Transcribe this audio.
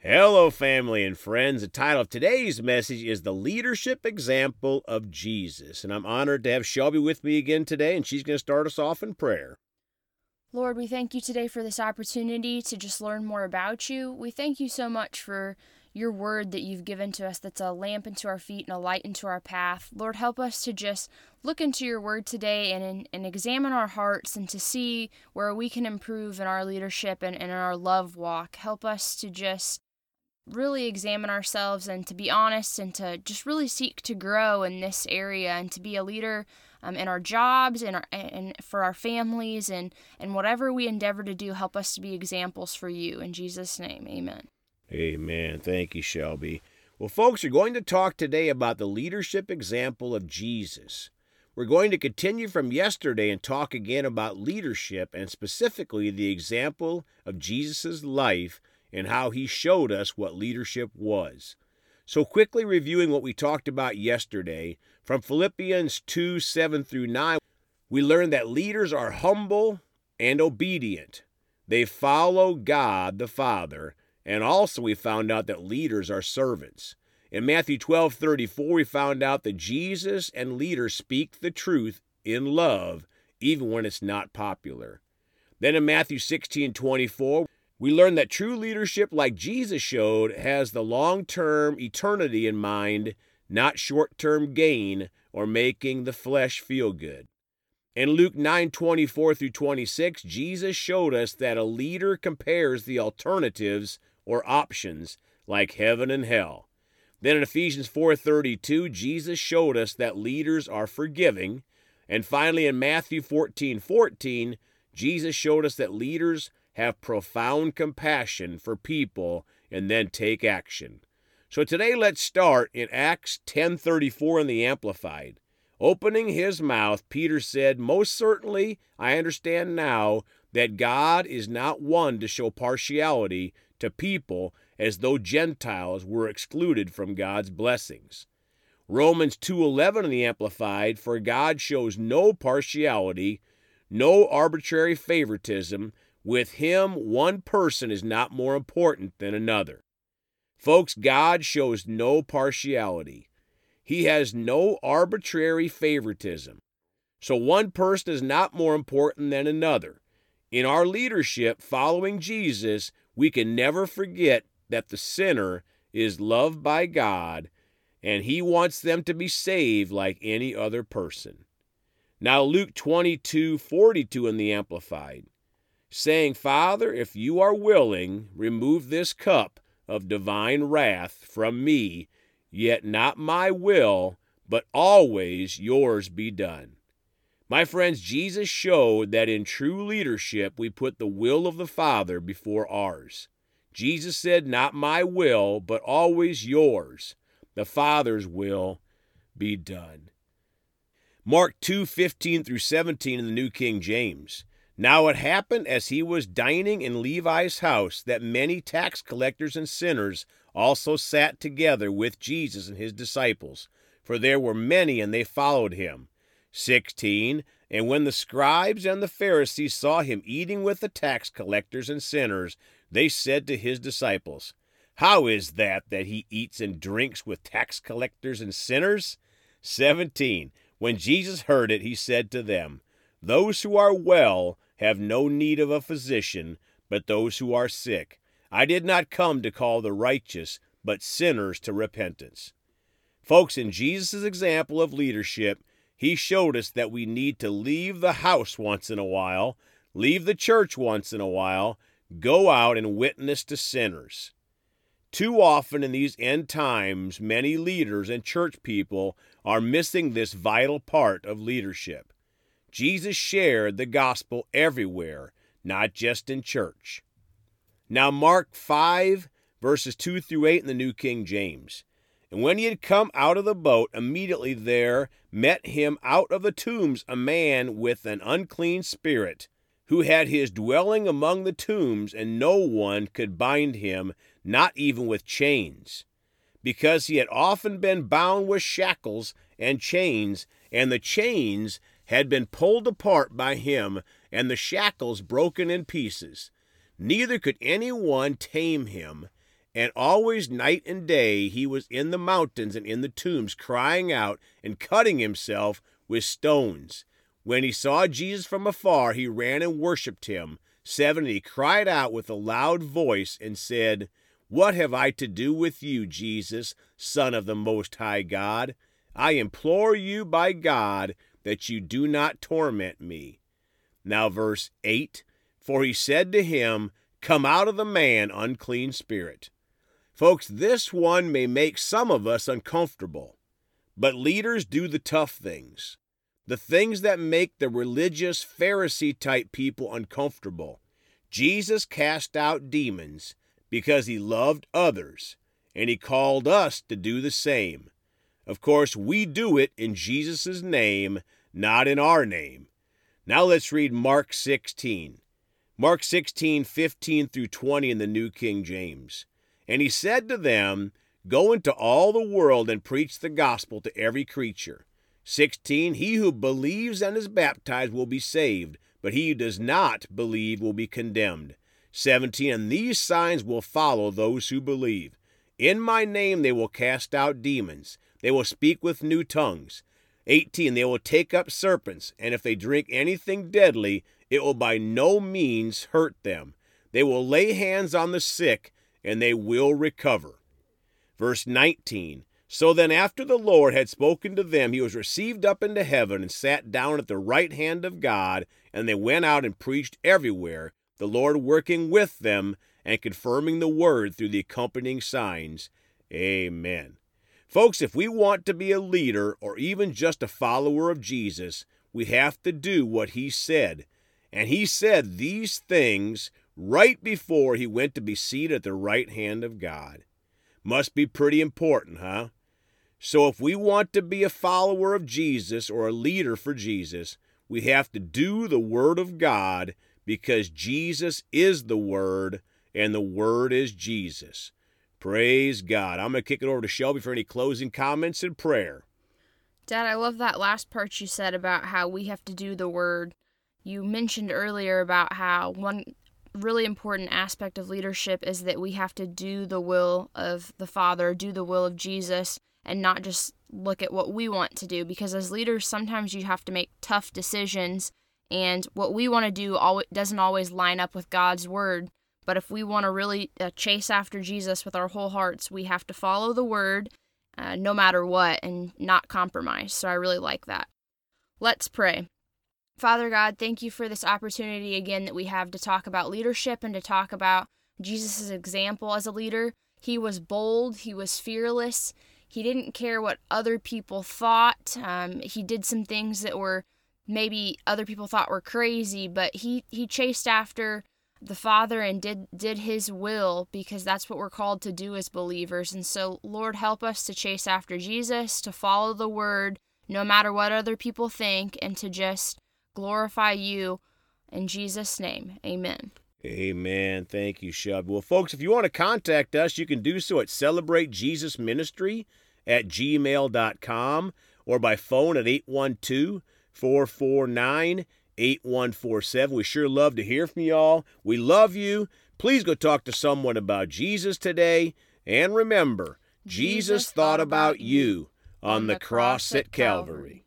Hello, family and friends. The title of today's message is The Leadership Example of Jesus. And I'm honored to have Shelby with me again today, and she's going to start us off in prayer. Lord, we thank you today for this opportunity to just learn more about you. We thank you so much for your word that you've given to us that's a lamp into our feet and a light into our path. Lord, help us to just look into your word today and, and examine our hearts and to see where we can improve in our leadership and, and in our love walk. Help us to just really examine ourselves and to be honest and to just really seek to grow in this area and to be a leader um, in our jobs and, our, and for our families and, and whatever we endeavor to do, help us to be examples for you. In Jesus' name, amen. Amen. Thank you, Shelby. Well, folks, we're going to talk today about the leadership example of Jesus. We're going to continue from yesterday and talk again about leadership and specifically the example of Jesus' life and how he showed us what leadership was. So, quickly reviewing what we talked about yesterday, from Philippians 2 7 through 9, we learned that leaders are humble and obedient. They follow God the Father and also, we found out that leaders are servants. In Matthew 12 34, we found out that Jesus and leaders speak the truth in love, even when it's not popular. Then in Matthew 16 24, we learn that true leadership, like Jesus showed, has the long term eternity in mind, not short term gain or making the flesh feel good. In Luke 9 24 through 26, Jesus showed us that a leader compares the alternatives or options like heaven and hell. Then in Ephesians 4:32, Jesus showed us that leaders are forgiving, and finally in Matthew 14:14, 14, Jesus showed us that leaders have profound compassion for people and then take action. So today let's start in Acts 10:34 in the amplified. Opening his mouth, Peter said, "Most certainly I understand now that God is not one to show partiality to people as though Gentiles were excluded from God's blessings. Romans 2:11 in the amplified for God shows no partiality, no arbitrary favoritism, with him one person is not more important than another. Folks, God shows no partiality. He has no arbitrary favoritism. So one person is not more important than another. In our leadership following Jesus, we can never forget that the sinner is loved by God and he wants them to be saved like any other person. Now, Luke 22 42 in the Amplified, saying, Father, if you are willing, remove this cup of divine wrath from me, yet not my will, but always yours be done. My friends, Jesus showed that in true leadership we put the will of the Father before ours. Jesus said, Not my will, but always yours. The Father's will be done. Mark 2 15 through 17 in the New King James. Now it happened as he was dining in Levi's house that many tax collectors and sinners also sat together with Jesus and his disciples, for there were many and they followed him. 16. And when the scribes and the Pharisees saw him eating with the tax collectors and sinners, they said to his disciples, How is that that he eats and drinks with tax collectors and sinners? 17. When Jesus heard it, he said to them, Those who are well have no need of a physician, but those who are sick. I did not come to call the righteous, but sinners to repentance. Folks, in Jesus' example of leadership, he showed us that we need to leave the house once in a while, leave the church once in a while, go out and witness to sinners. Too often in these end times, many leaders and church people are missing this vital part of leadership. Jesus shared the gospel everywhere, not just in church. Now, Mark 5, verses 2 through 8 in the New King James. And when he had come out of the boat, immediately there met him out of the tombs a man with an unclean spirit, who had his dwelling among the tombs, and no one could bind him, not even with chains, because he had often been bound with shackles and chains, and the chains had been pulled apart by him, and the shackles broken in pieces. Neither could any one tame him And always night and day he was in the mountains and in the tombs, crying out and cutting himself with stones. When he saw Jesus from afar, he ran and worshipped him. 7. He cried out with a loud voice and said, What have I to do with you, Jesus, Son of the Most High God? I implore you by God that you do not torment me. Now, verse 8 For he said to him, Come out of the man, unclean spirit. Folks, this one may make some of us uncomfortable, but leaders do the tough things, the things that make the religious Pharisee type people uncomfortable. Jesus cast out demons because he loved others, and he called us to do the same. Of course, we do it in Jesus' name, not in our name. Now let's read Mark 16. Mark 16, 15 through 20 in the New King James. And he said to them, Go into all the world and preach the gospel to every creature. 16. He who believes and is baptized will be saved, but he who does not believe will be condemned. 17. And these signs will follow those who believe. In my name they will cast out demons, they will speak with new tongues. 18. They will take up serpents, and if they drink anything deadly, it will by no means hurt them. They will lay hands on the sick and they will recover. Verse 19 So then, after the Lord had spoken to them, he was received up into heaven and sat down at the right hand of God, and they went out and preached everywhere, the Lord working with them and confirming the word through the accompanying signs. Amen. Folks, if we want to be a leader or even just a follower of Jesus, we have to do what he said. And he said these things right before he went to be seated at the right hand of God. Must be pretty important, huh? So, if we want to be a follower of Jesus or a leader for Jesus, we have to do the Word of God because Jesus is the Word and the Word is Jesus. Praise God. I'm going to kick it over to Shelby for any closing comments and prayer. Dad, I love that last part you said about how we have to do the Word. You mentioned earlier about how one really important aspect of leadership is that we have to do the will of the Father, do the will of Jesus, and not just look at what we want to do. Because as leaders, sometimes you have to make tough decisions, and what we want to do doesn't always line up with God's word. But if we want to really uh, chase after Jesus with our whole hearts, we have to follow the word uh, no matter what and not compromise. So I really like that. Let's pray. Father God, thank you for this opportunity again that we have to talk about leadership and to talk about Jesus' example as a leader. He was bold, he was fearless, he didn't care what other people thought. Um, he did some things that were maybe other people thought were crazy, but he, he chased after the Father and did did his will because that's what we're called to do as believers. And so, Lord, help us to chase after Jesus, to follow the word no matter what other people think, and to just glorify you. In Jesus' name, amen. Amen. Thank you, Shub. Well, folks, if you want to contact us, you can do so at celebratejesusministry at gmail.com or by phone at 812 449 8147. We sure love to hear from y'all. We love you. Please go talk to someone about Jesus today. And remember, Jesus, Jesus thought about you on the cross at Calvary.